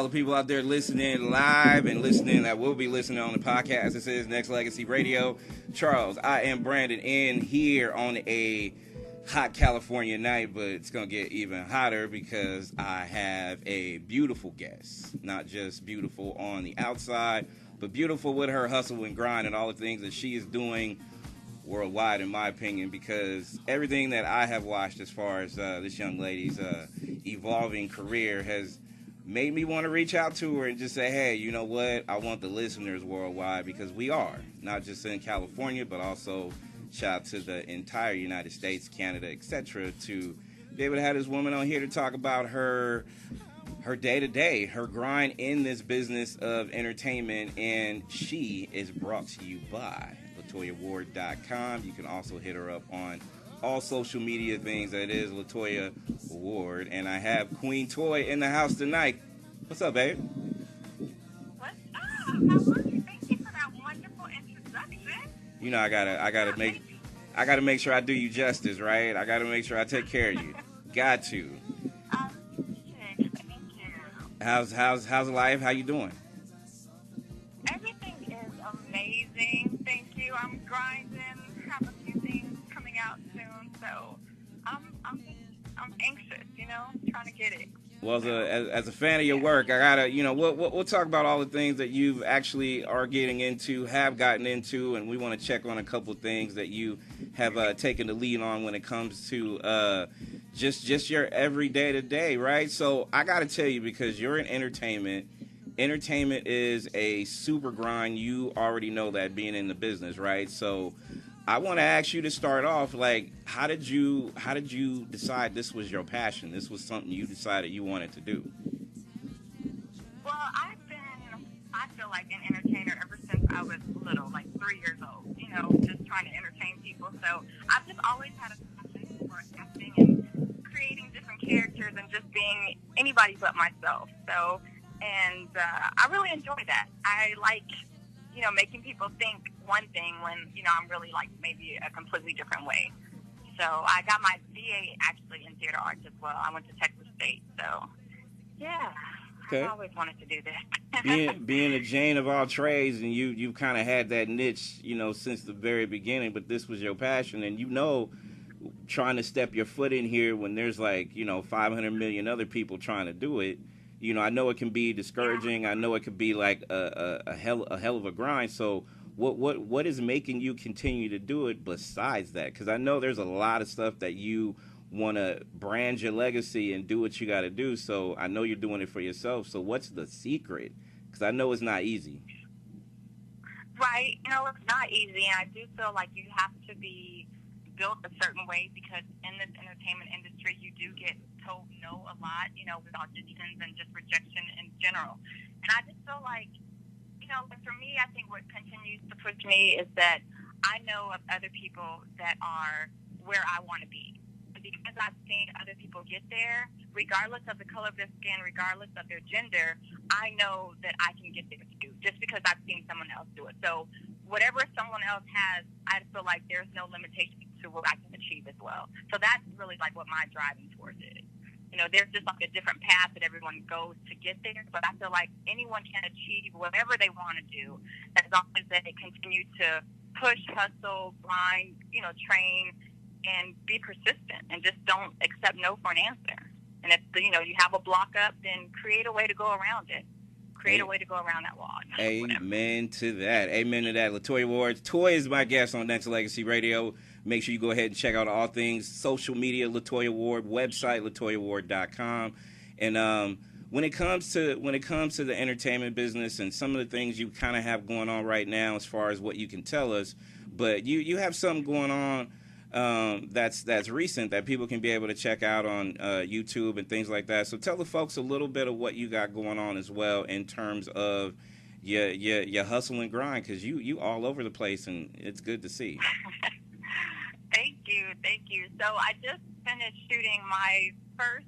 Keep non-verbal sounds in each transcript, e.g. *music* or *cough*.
All the people out there listening live and listening that will be listening on the podcast, this is Nexx Legacy Radio. Charles, I Am Branded in here on a hot California night, but it's going to get even hotter because I have a beautiful guest. Not just beautiful on the outside, but beautiful with her hustle and grind and all the things that she is doing worldwide, in my opinion, because everything that I have watched as far as uh, this young lady's uh, evolving career has made me want to reach out to her and just say, hey, you know what? I want the listeners worldwide because we are, not just in California, but also shout out to the entire United States, Canada, etc., to be able to have this woman on here to talk about her her day to day, her grind in this business of entertainment, and she is brought to you by LatoyaWard.com. You can also hit her up on all social media things. That is Latoya Ward, and I have Queen Toy in the house tonight. What's up, babe? What's up? How are you? Thank you for that wonderful introduction. You know, I gotta, I gotta make, I gotta make sure I do you justice, right? I gotta make sure I take care of you. Got to. Um. How's, how's, how's life? How you doing? Well, as a, as a fan of your work, I gotta, you know, we'll, we'll, we'll talk about all the things that you've actually are getting into, have gotten into, and we want to check on a couple things that you have uh, taken the lead on when it comes to uh, just just your everyday to day, right? So I gotta tell you because you're in entertainment. Entertainment is a super grind. You already know that being in the business, right? So I want to ask you to start off like how did you how did you decide this was your passion? This was something you decided you wanted to do. Well, I've been, I feel like an entertainer ever since I was little, like three years old, you know, just trying to entertain people. So I've just always had a passion for acting and creating different characters and just being anybody but myself. So, and uh, I really enjoy that. I like, you know, making people think one thing when, you know, I'm really like maybe a completely different way. So I got my BA actually in theater arts as well. I went to Texas State. So, yeah. Okay. I've always wanted to do this. *laughs* being being a Jane of all trades, and you you've kind of had that niche, you know, since the very beginning. But this was your passion, and you know, trying to step your foot in here when there's like you know 500 million other people trying to do it. You know, I know it can be discouraging. I know it could be like a, a, a hell a hell of a grind. So. What, what what is making you continue to do it besides that? Because I know there's a lot of stuff that you want to brand your legacy and do what you got to do. So I know you're doing it for yourself. So what's the secret? Because I know it's not easy. Right. You know, it's not easy. And I do feel like you have to be built a certain way because in this entertainment industry, you do get told no a lot, you know, with auditions and just rejection in general. And I just feel like, know, for me, I think what continues to push me is that I know of other people that are where I want to be. Because I've seen other people get there, regardless of the color of their skin, regardless of their gender, I know that I can get there too, just because I've seen someone else do it. So whatever someone else has, I feel like there's no limitation to what I can achieve as well. So that's really like what my driving force is. You know, there's just like a different path that everyone goes to get there, but I feel like anyone can achieve whatever they want to do as long as they continue to push, hustle, grind, you know, train, and be persistent and just don't accept no for an answer. And if you know you have a block up, then create a way to go around it. Create a way to go around that wall. *laughs* Amen to that. Amen to that. Latoya Ward. Toy is my guest on Nexx Legacy Radio. Make sure you go ahead and check out all things social media, Latoya Ward, website, LatoyaWard.com. And um, when it comes to when it comes to the entertainment business and some of the things you kind of have going on right now as far as what you can tell us, but you you have something going on um, that's that's recent that people can be able to check out on uh, YouTube and things like that. So tell the folks a little bit of what you got going on as well in terms of your your, your hustle and grind because you you all over the place and it's good to see. *laughs* thank you, thank you. So I just finished shooting my first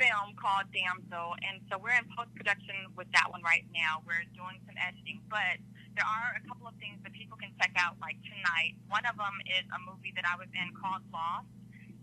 film called Damsel, and so we're in post production with that one right now. We're doing some editing, but there are a couple of things that people can check out like tonight. One of them is a movie that I was in called Lost,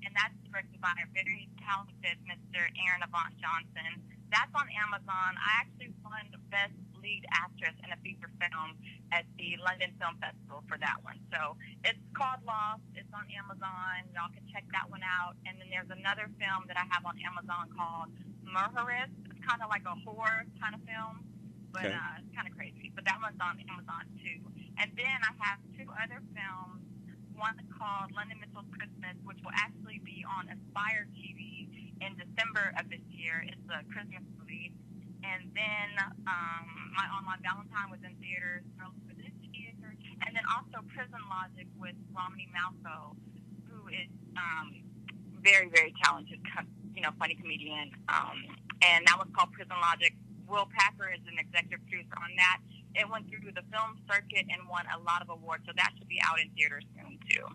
and that's directed by a very talented Mr. Aaron Avant Johnson. that's on Amazon. I actually won Best Lead Actress in a Feature Film at the London Film Festival for that one. So it's called Lost. It's on Amazon. Y'all can check that one out. And then there's another film that I have on Amazon called Murderous. It's kind of like a horror kind of film, but Okay. uh, it's kind of crazy. But that one's on Amazon too. And then I have two other films. One called London Mitchell's Christmas, which will actually be on Aspire TV in December of this year. It's a Christmas movie. And then um, my online Valentine was in theaters earlier this year. And then also Prison Logic with Romany Malco, who is um, very, very talented, you know, funny comedian. Um, and that was called Prison Logic. Will Packer is an executive producer on that. It went through the film circuit and won a lot of awards, so that should be out in theaters soon too.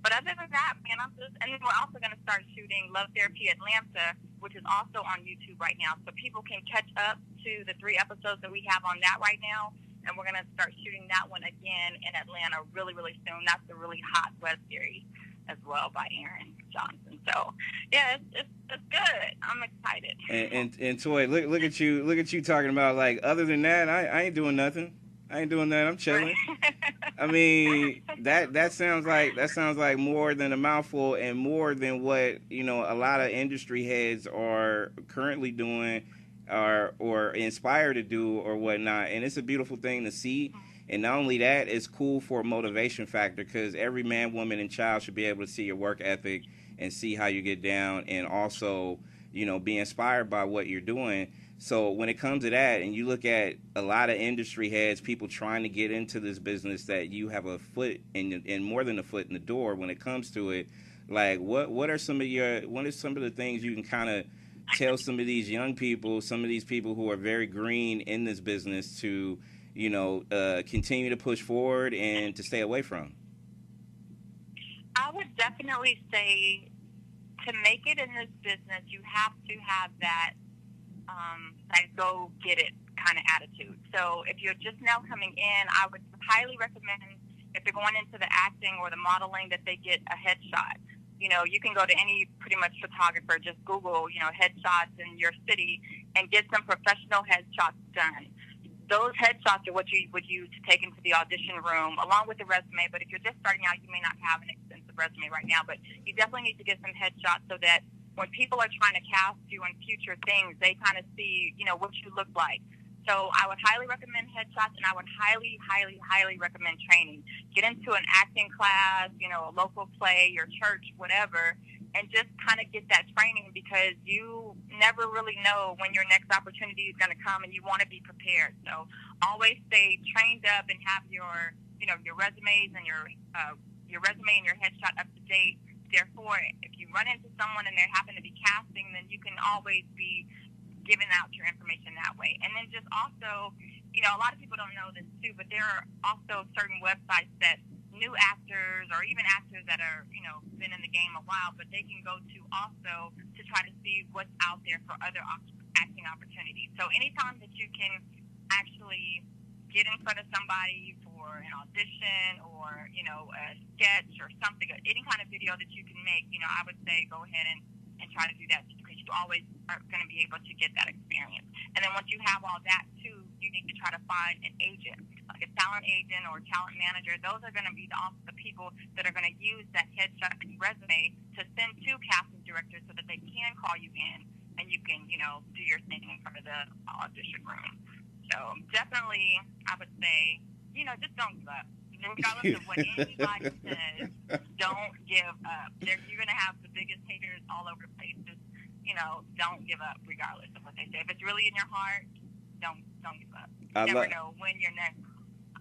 But other than that, man, I'm just, and then we're also going to start shooting Love Therapy Atlanta, which is also on YouTube right now, so people can catch up to the three episodes that we have on that right now. And we're going to start shooting that one again in Atlanta really, really soon. That's a really hot web series as well by Aaron Johnson. So yeah, it's, it's, it's good. I'm excited. And, and and Toy, look look at you look at you talking about like other than that, I, I ain't doing nothing. I ain't doing that. I'm chilling. *laughs* I mean, that that sounds like that sounds like more than a mouthful and more than what you know a lot of industry heads are currently doing, or or inspired to do or whatnot. And it's a beautiful thing to see. And not only that, it's cool for a motivation factor because every man, woman, and child should be able to see your work ethic and see how you get down, and also you know be inspired by what you're doing. So when it comes to that, and you look at a lot of industry heads, people trying to get into this business, that you have a foot in, in more than a foot in the door when it comes to it. Like, what what are some of your what are some of the things you can kind of tell some of these young people, some of these people who are very green in this business to, you know, uh, continue to push forward and to stay away from? I would definitely say to make it in this business, you have to have that um, that go get it kind of attitude. So if you're just now coming in, I would highly recommend if they're going into the acting or the modeling that they get a headshot. You know, you can go to any pretty much photographer, just Google, you know, headshots in your city and get some professional headshots done. Those headshots are what you would use to take into the audition room along with the resume. But if you're just starting out, you may not have an resume right now, but you definitely need to get some headshots so that when people are trying to cast you in future things, they kind of see, you know, what you look like. So I would highly recommend headshots, and I would highly, highly, highly recommend training. Get into an acting class, you know, a local play, your church, whatever, and just kind of get that training because you never really know when your next opportunity is going to come, and you want to be prepared. So always stay trained up and have your, you know, your resumes and your uh, your resume and your headshot up to date. Therefore, if you run into someone and they happen to be casting, then you can always be giving out your information that way. And then just also, you know, a lot of people don't know this too, but there are also certain websites that new actors or even actors that are, you know, been in the game a while, but they can go to also to try to see what's out there for other acting opportunities. So anytime that you can actually get in front of somebody for an audition or, you know, a sketch or something, any kind of video that you can make, you know, I would say go ahead and, and try to do that because you always are going to be able to get that experience. And then once you have all that too, you need to try to find an agent, like a talent agent or talent manager. Those are going to be the, the people that are going to use that headshot and resume to send to casting directors so that they can call you in and you can, you know, do your thing in front of the audition room. So definitely, I would say, you know, just don't give up. Regardless of what anybody *laughs* says, don't give up. There, you're going to have the biggest haters all over the place. Just, you know, don't give up regardless of what they say. If it's really in your heart, don't don't give up. You I never lo- know when your next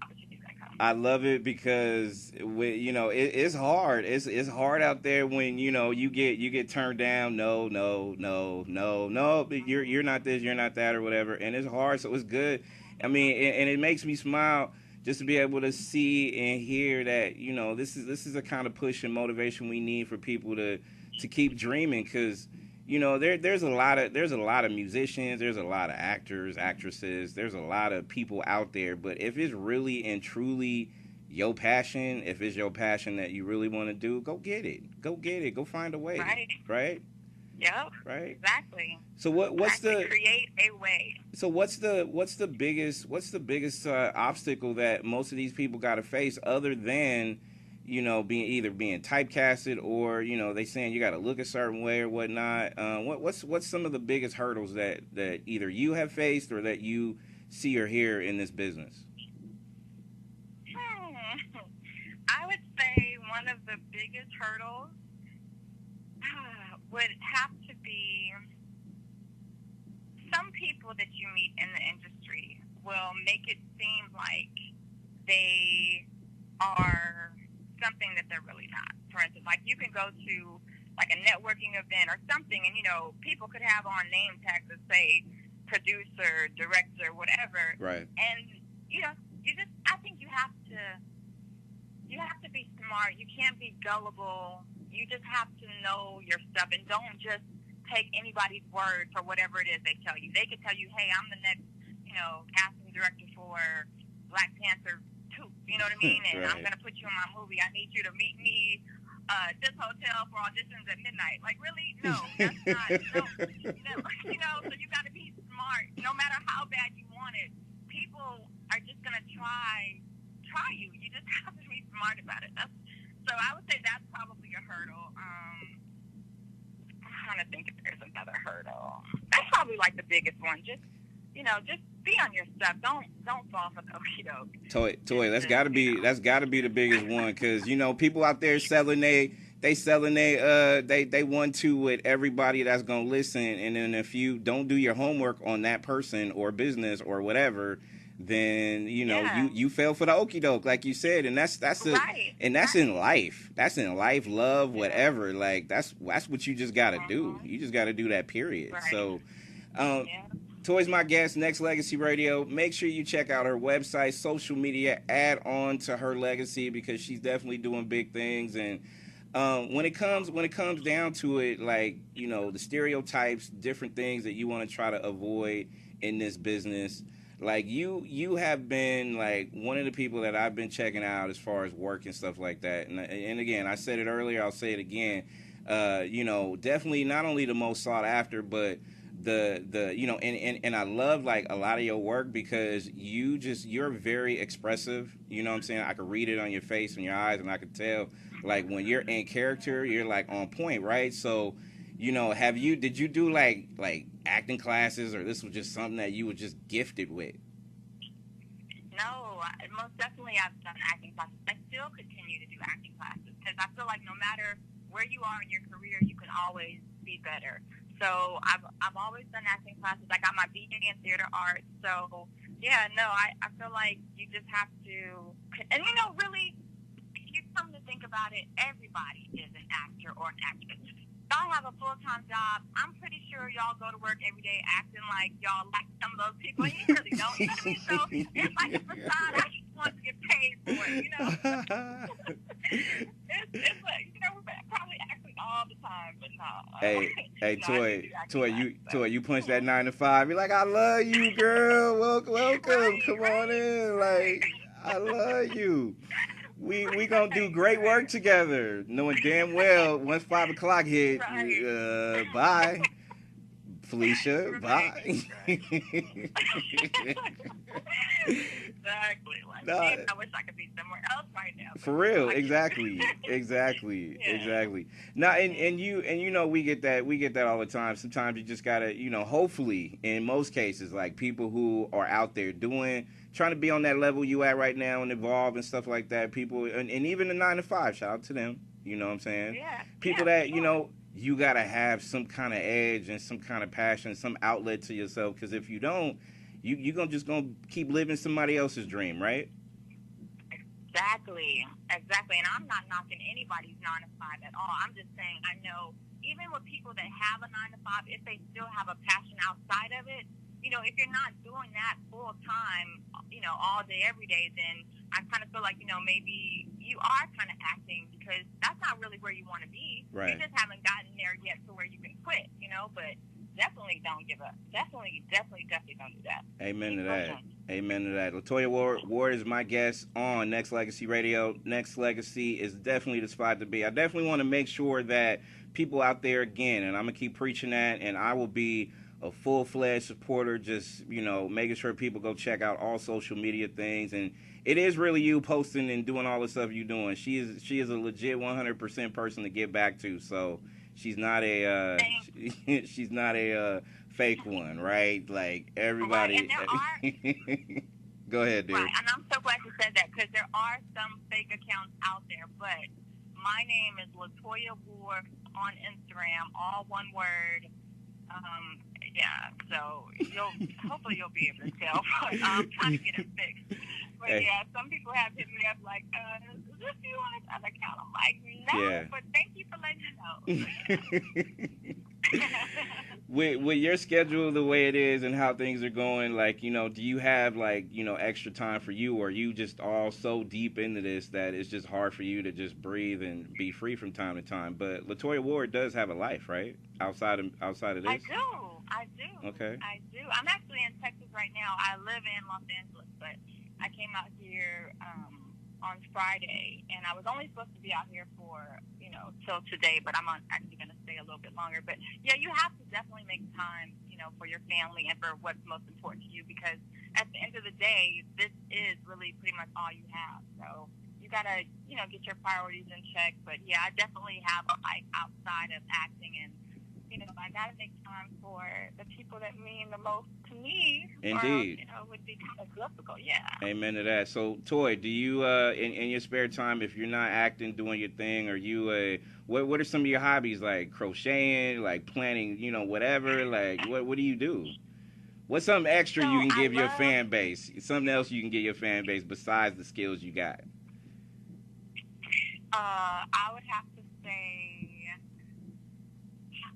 opportunity is going to come. I love it because you know it, it's hard. It's it's hard out there when you know you get you get turned down. No, no, no, no, no. You're you're not this. You're not that, or whatever. And it's hard. So it's good. I mean, and, and it makes me smile just to be able to see and hear that you know this is this is a kind of push and motivation we need for people to to keep dreaming because you know there there's a lot of there's a lot of musicians there's a lot of actors actresses there's a lot of people out there but if it's really and truly your passion if it's your passion that you really want to do go get it go get it go find a way Right. right Yep. Right. Exactly. So what what's exactly. the create a way? so what's the what's the biggest what's the biggest uh, obstacle that most of these people got to face other than you know being either being typecasted or you know they saying you got to look a certain way or whatnot. Uh, what what's what's some of the biggest hurdles that that either you have faced or that you see or hear in this business? Hmm. *laughs* I would say one of the biggest hurdles *sighs* would have to be some people that you meet in the industry will make it seem like they are something that they're really not. For instance, like you can go to like a networking event or something, and you know people could have on name tags that say producer, director, whatever, Right. and you know, you just I think you have to you have to be smart. You can't be gullible. You just have to know your stuff and don't just take anybody's word for whatever it is they tell you. They could tell you, "Hey, I'm the next, you know, casting director for Black Panther 2." You know what I mean? And I'm going to put you in my movie. I need you to meet me uh, at this hotel for auditions at midnight. Like, really? No, that's *laughs* not. No, no, *laughs* you know, so you got to be smart. No matter how bad you want it, people are just gonna try try you. You just *laughs* have to be smart about it. That's, so I would say that's probably a hurdle. Um, I'm trying to think if there's another hurdle. That's probably like the biggest one. Just you know, just on your stuff. Don't don't fall for the okie doke. Toy, toy. That's got to be that's got to be the biggest one because you know people out there selling they they selling they uh they they want to with everybody that's gonna listen, and then if you don't do your homework on that person or business or whatever, then you know Yeah. you you fell for the okie doke like you said, and that's that's the Right. and that's in life. That's in life, love, whatever. Like that's that's what you just got to do. Mhm. You just got to do that. Period. Right. So. Um, Yeah. Toys My Guest, Nexx Legacy Radio. Make sure you check out her website, social media, add on to her legacy because she's definitely doing big things. And um, when it comes when it comes down to it, like you know the stereotypes, different things that you want to try to avoid in this business. Like you, you have been like one of the people that I've been checking out as far as work and stuff like that. And and again, I said it earlier, I'll say it again. Uh, you know, definitely not only the most sought after, but the the you know and, and and I love like a lot of your work because you just you're very expressive you know what I'm saying I could read it on your face and your eyes and I could tell like when you're in character you're like on point right so you know have you did you do like like acting classes or this was just something that you were just gifted with No, most definitely I've done acting classes. I still continue to do acting classes because I feel like no matter where you are in your career, you can always be better. So I've I've always done acting classes. I got my BA in theater arts. So yeah, no, I, I feel like you just have to, and you know, really, if you come to think about it, everybody is an actor or an actress. Y'all have a full time job. I'm pretty sure y'all go to work every day acting like y'all like some of those people. You really don't. You know what I mean? So it's like a *laughs* facade. I just want to get paid for it. You know, *laughs* *laughs* it's, it's like you know we're probably acting all the time, but no. Hey, *laughs* hey, No, Toy, just do acting Toy, you, so. Toy, you punch that nine to five. You're like, I love you, girl. Welcome, welcome. Right, Come on in. *laughs* Like, I love you. We we gonna do great work together, knowing damn well once five o'clock hit, uh, bye, *laughs* Felicia, bye. Exactly. Like, No. man, I wish I could be somewhere else right now. For real, exactly, *laughs* exactly, Yeah. exactly. Now, and and you and you know we get that we get that all the time. Sometimes you just gotta, you know, hopefully in most cases, like people who are out there doing, trying to be on that level you at right now and evolve and stuff like that. People and, and even the nine to five, shout out to them. You know what I'm saying? Yeah. People yeah, that you know you gotta have some kind of edge and some kind of passion, some outlet to yourself. Because if you don't, you you gonna just gonna keep living somebody else's dream, right? Exactly, exactly. And I'm not knocking anybody's nine to five at all. I'm just saying I know even with people that have a nine to five, if they still have a passion outside of it, you know, if you're not doing that full time, you know, all day, every day, then I kind of feel like, you know, maybe you are kind of acting because that's not really where you want to be. Right. You just haven't gotten there yet to where you can quit, you know, but definitely don't give up. Definitely, definitely, definitely don't do that. Amen to that. Amen to that. Latoya Ward, Ward is my guest on Nexx Legacy Radio. Nexx Legacy is definitely the spot to be. I definitely want to make sure that people out there again, and I'm gonna keep preaching that, and I will be a full fledged supporter. Just you know, making sure people go check out all social media things, and it is really you posting and doing all the stuff you're doing. She is she is a legit 100 percent person to get back to. So she's not a uh, she, *laughs* she's not a uh, fake one, right? Like everybody. Right, *laughs* Go ahead, dude. Right, and I'm so glad you said that because there are some fake accounts out there, but my name is Latoya Ward on Instagram, all one word. Um, yeah, so you'll hopefully you'll be able to tell. But I'm trying to get it fixed. But Hey. yeah, some people have hit me up like, uh, "Is this you on this other account?" I'm like, "No," Yeah. but thank you for letting me know. *laughs* *laughs* with with your schedule the way it is and how things are going, like you know, do you have like you know extra time for you, or are you just all so deep into this that it's just hard for you to just breathe and be free from time to time? But Latoya Ward does have a life, right? Outside of outside of this, I do, I do. Okay. I do. I'm actually in Texas right now. I live in Los Angeles, but I came out here um, on Friday, and I was only supposed to be out here for you know till today, but I'm on, actually going to stay a little bit longer. But yeah, you have to definitely make time, you know, for your family and for what's most important to you, because at the end of the day, this is really pretty much all you have. So you gotta, you know, get your priorities in check. But yeah, I definitely have a life outside of acting and you know, I gotta make time for the people that mean the most to me. Or, Indeed. you know, it would be kind of difficult. Yeah. Amen to that. So, Toy, do you uh, in in your spare time, if you're not acting, doing your thing, are you uh, what what are some of your hobbies like crocheting, like planning, you know, whatever? Like, what what do you do? What's something extra So, you can give your fan base? Something else you can give your fan base besides the skills you got? Uh, I would have to say,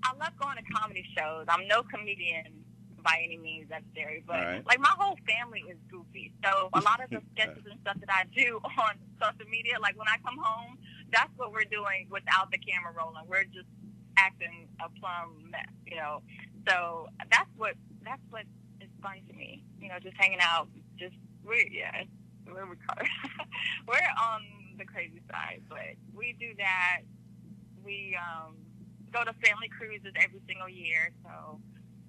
I love going to comedy shows. I'm no comedian by any means necessary, but right. like my whole family is goofy. So a lot of the *laughs* sketches and stuff that I do *laughs* on social media, like when I come home, that's what we're doing without the camera rolling. We're just acting a plum mess, you know. So that's what that's what is fun to me. You know, just hanging out, just we're yeah, we're *laughs* we're on the crazy side, but we do that. We um, go to family cruises every single year, so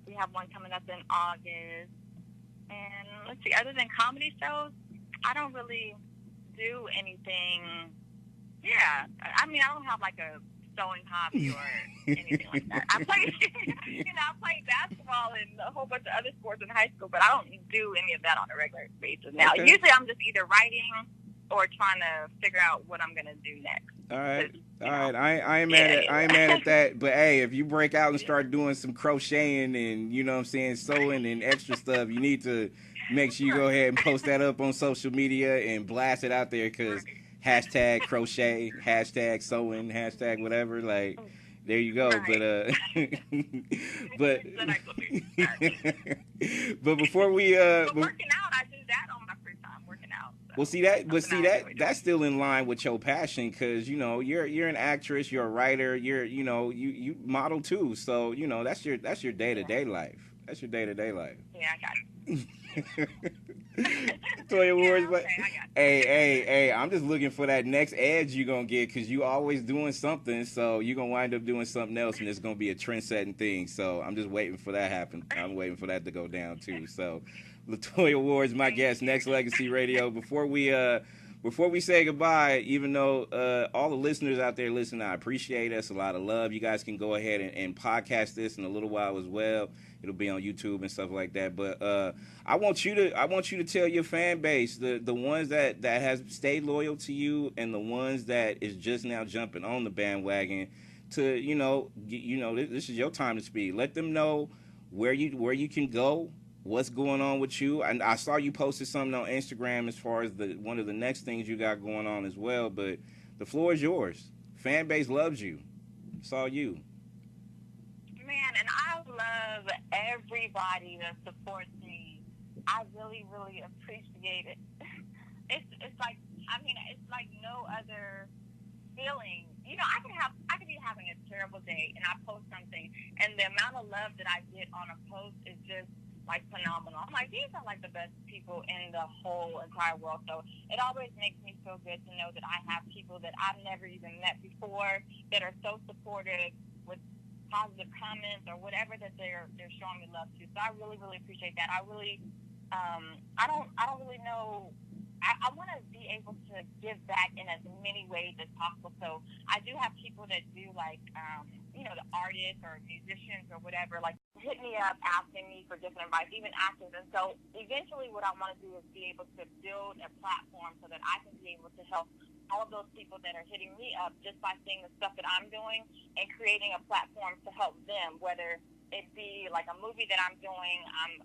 we have one coming up in August. And let's see, other than comedy shows, I don't really do anything. Yeah, I mean, I don't have like a sewing hobby or *laughs* anything like that. I play, *laughs* you know, I played basketball and a whole bunch of other sports in high school, but I don't do any of that on a regular basis now. Okay. Usually, I'm just either writing or trying to figure out what I'm gonna do next. All right, all you know, right, I, I ain't Yeah, mad at. I ain't mad at that, but hey, if you break out and start doing some crocheting and you know what I'm saying, sewing and extra stuff, you need to make sure you go ahead and post that up on social media and blast it out there because hashtag crochet, hashtag sewing, hashtag whatever. Like, there you go. But uh, *laughs* but *laughs* go do- *laughs* but before we uh, But working out, I do that on my free time. Working out. so well, see that, but see that that's still in line with your passion because you know you're you're an actress, you're a writer, you're you know you you model too. So you know that's your that's your day to day life. That's your day to day life. Yeah, I got it. *laughs* Toy Ward's, *laughs* yeah, but okay, I got it. hey, hey, hey, I'm just looking for that next edge you're gonna get because you always doing something. So you're gonna wind up doing something else, and it's gonna be a trend setting thing. So I'm just waiting for that happen. I'm waiting for that to go down too. So Latoya Ward's, my guest, Next Legacy Radio. Before we uh before we say goodbye, even though uh, all the listeners out there listening, I appreciate us a lot of love. You guys can go ahead and, and podcast this in a little while as well. It'll be on YouTube and stuff like that. But uh, I want you to I want you to tell your fan base the the ones that that has stayed loyal to you and the ones that is just now jumping on the bandwagon to you know you know this, this is your time to speak. Let them know where you where you can go, what's going on with you. And I saw you posted something on Instagram as far as the one of the next things you got going on as well. But the floor is yours. Fan base loves you. It's all you. Love everybody that supports me. I really, really appreciate it. *laughs* It's it's like I mean, it's like no other feeling. You know, I could have I could be having a terrible day and I post something and the amount of love that I get on a post is just like phenomenal. I'm like, these are like the best people in the whole entire world. So it always makes me feel good to know that I have people that I've never even met before that are so supportive positive comments or whatever that they're they're showing me love to. So I really really appreciate that. I really um, I don't I don't really know. I, I want to be able to give back in as many ways as possible. So I do have people that do like um, you know the artists or musicians or whatever like hit me up asking me for different advice, even actors. And so eventually, what I want to do is be able to build a platform so that I can be able to help all of those people that are hitting me up just by seeing the stuff that I'm doing and creating a platform to help them, whether it be like a movie that I'm doing, I'm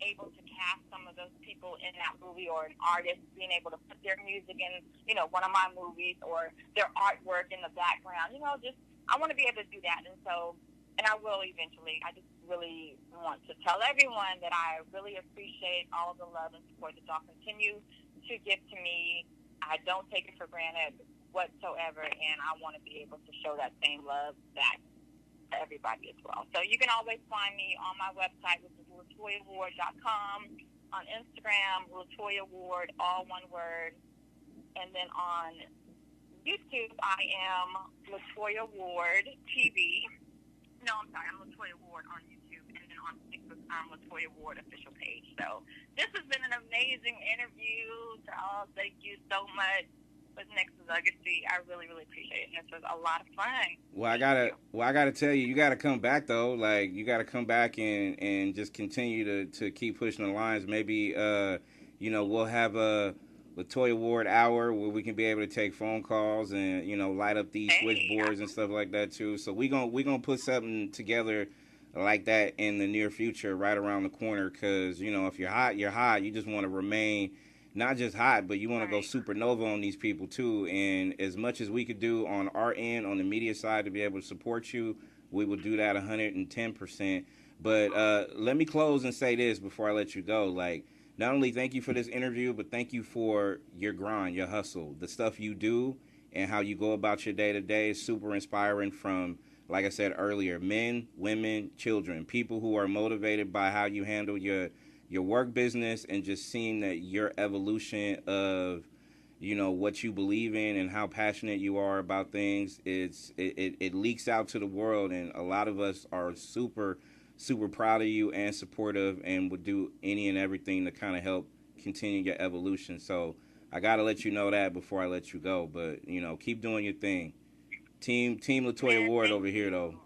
able to cast some of those people in that movie or an artist being able to put their music in, you know, one of my movies or their artwork in the background. You know, just I want to be able to do that. And so and I will eventually. I just really want to tell everyone that I really appreciate all of the love and support that y'all continue to give to me I don't take it for granted whatsoever, and I want to be able to show that same love back to everybody as well. So you can always find me on my website, which is LatoyaWard.com, on Instagram, Latoya Ward, all one word, and then on YouTube, I am Latoya Ward TV. No, I'm sorry, I'm Latoya Ward on YouTube, and then on Facebook, I'm Latoya Ward official page. So this has been an amazing interview. Charles, thank you so much. With Nexx Legacy, I really, really appreciate it. This was a lot of fun. Well, I gotta, well, I gotta tell you, you gotta come back though. Like, you gotta come back and and just continue to to keep pushing the lines. Maybe, uh, you know, we'll have a Latoya Ward hour where we can be able to take phone calls and you know light up these Hey. switchboards and stuff like that too. So we gonna we gonna put something together like that in the near future, right around the corner. Because you know, if you're hot, you're hot. You just want to remain not just hot, but you want to go supernova on these people too. And as much as we could do on our end, on the media side, to be able to support you, we will do that 110 percent. But uh, let me close and say this before I let you go. Like, not only thank you for this interview, but thank you for your grind, your hustle, the stuff you do, and how you go about your day to day is super inspiring. From like I said earlier, men, women, children, people who are motivated by how you handle your your work business and just seeing that your evolution of you know what you believe in and how passionate you are about things it's it, it, it leaks out to the world. And a lot of us are super super proud of you and supportive and would do any and everything to kind of help continue your evolution. So i gotta let you know that before i let you go. But you know keep doing your thing. Team team latoya ward over here though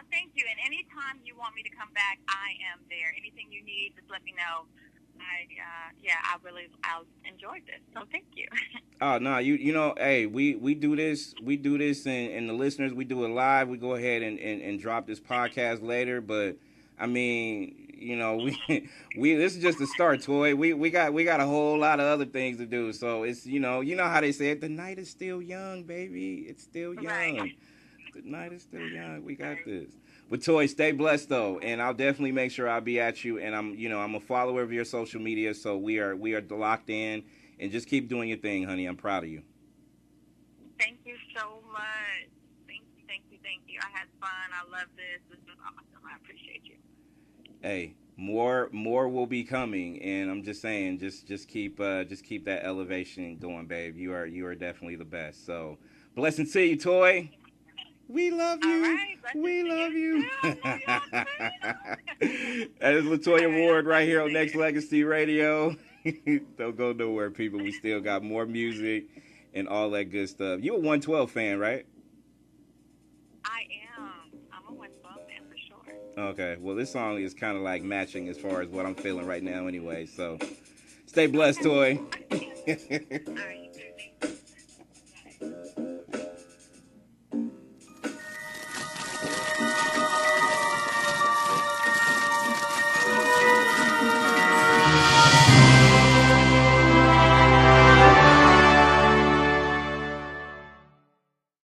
Aw, thank you. And anytime you want me to come back, I am there. Anything you need, just let me know. I, uh, yeah, I really, I enjoyed this. So thank you. *laughs* Oh no, you you know, hey, we we do this, we do this, and, and the listeners, we do it live. We go ahead and, and, and drop this podcast later, but I mean, you know, we *laughs* we this is just the start, toy. We we got we got a whole lot of other things to do. So it's you know, you know how they say it, the night is still young, baby. It's still young. Right. The night is still young. We got this. But Toy, stay blessed though, and I'll definitely make sure I'll be at you. And I'm, you know, I'm a follower of your social media, so we are we are locked in. And just keep doing your thing, honey. I'm proud of you. thank you so much. Thank you, thank you, thank you. I had fun. I love this. This was awesome. I appreciate you. Hey, more more will be coming, and I'm just saying, just just keep uh, just keep that elevation going, babe. You are you are definitely the best. So, blessings to you, Toy. We love you. right, we love you you. too. I love you that is Latoya Ward right here on Nexx. Legacy Radio. *laughs* Don't go nowhere, people. We still got more music and all that good stuff. You a 112 fan, right? I am. I'm a West Ball fan for sure. Okay. Well, this song is kind of like matching as far as what I'm feeling right now, anyway. So, stay blessed, Toy. *laughs* All right.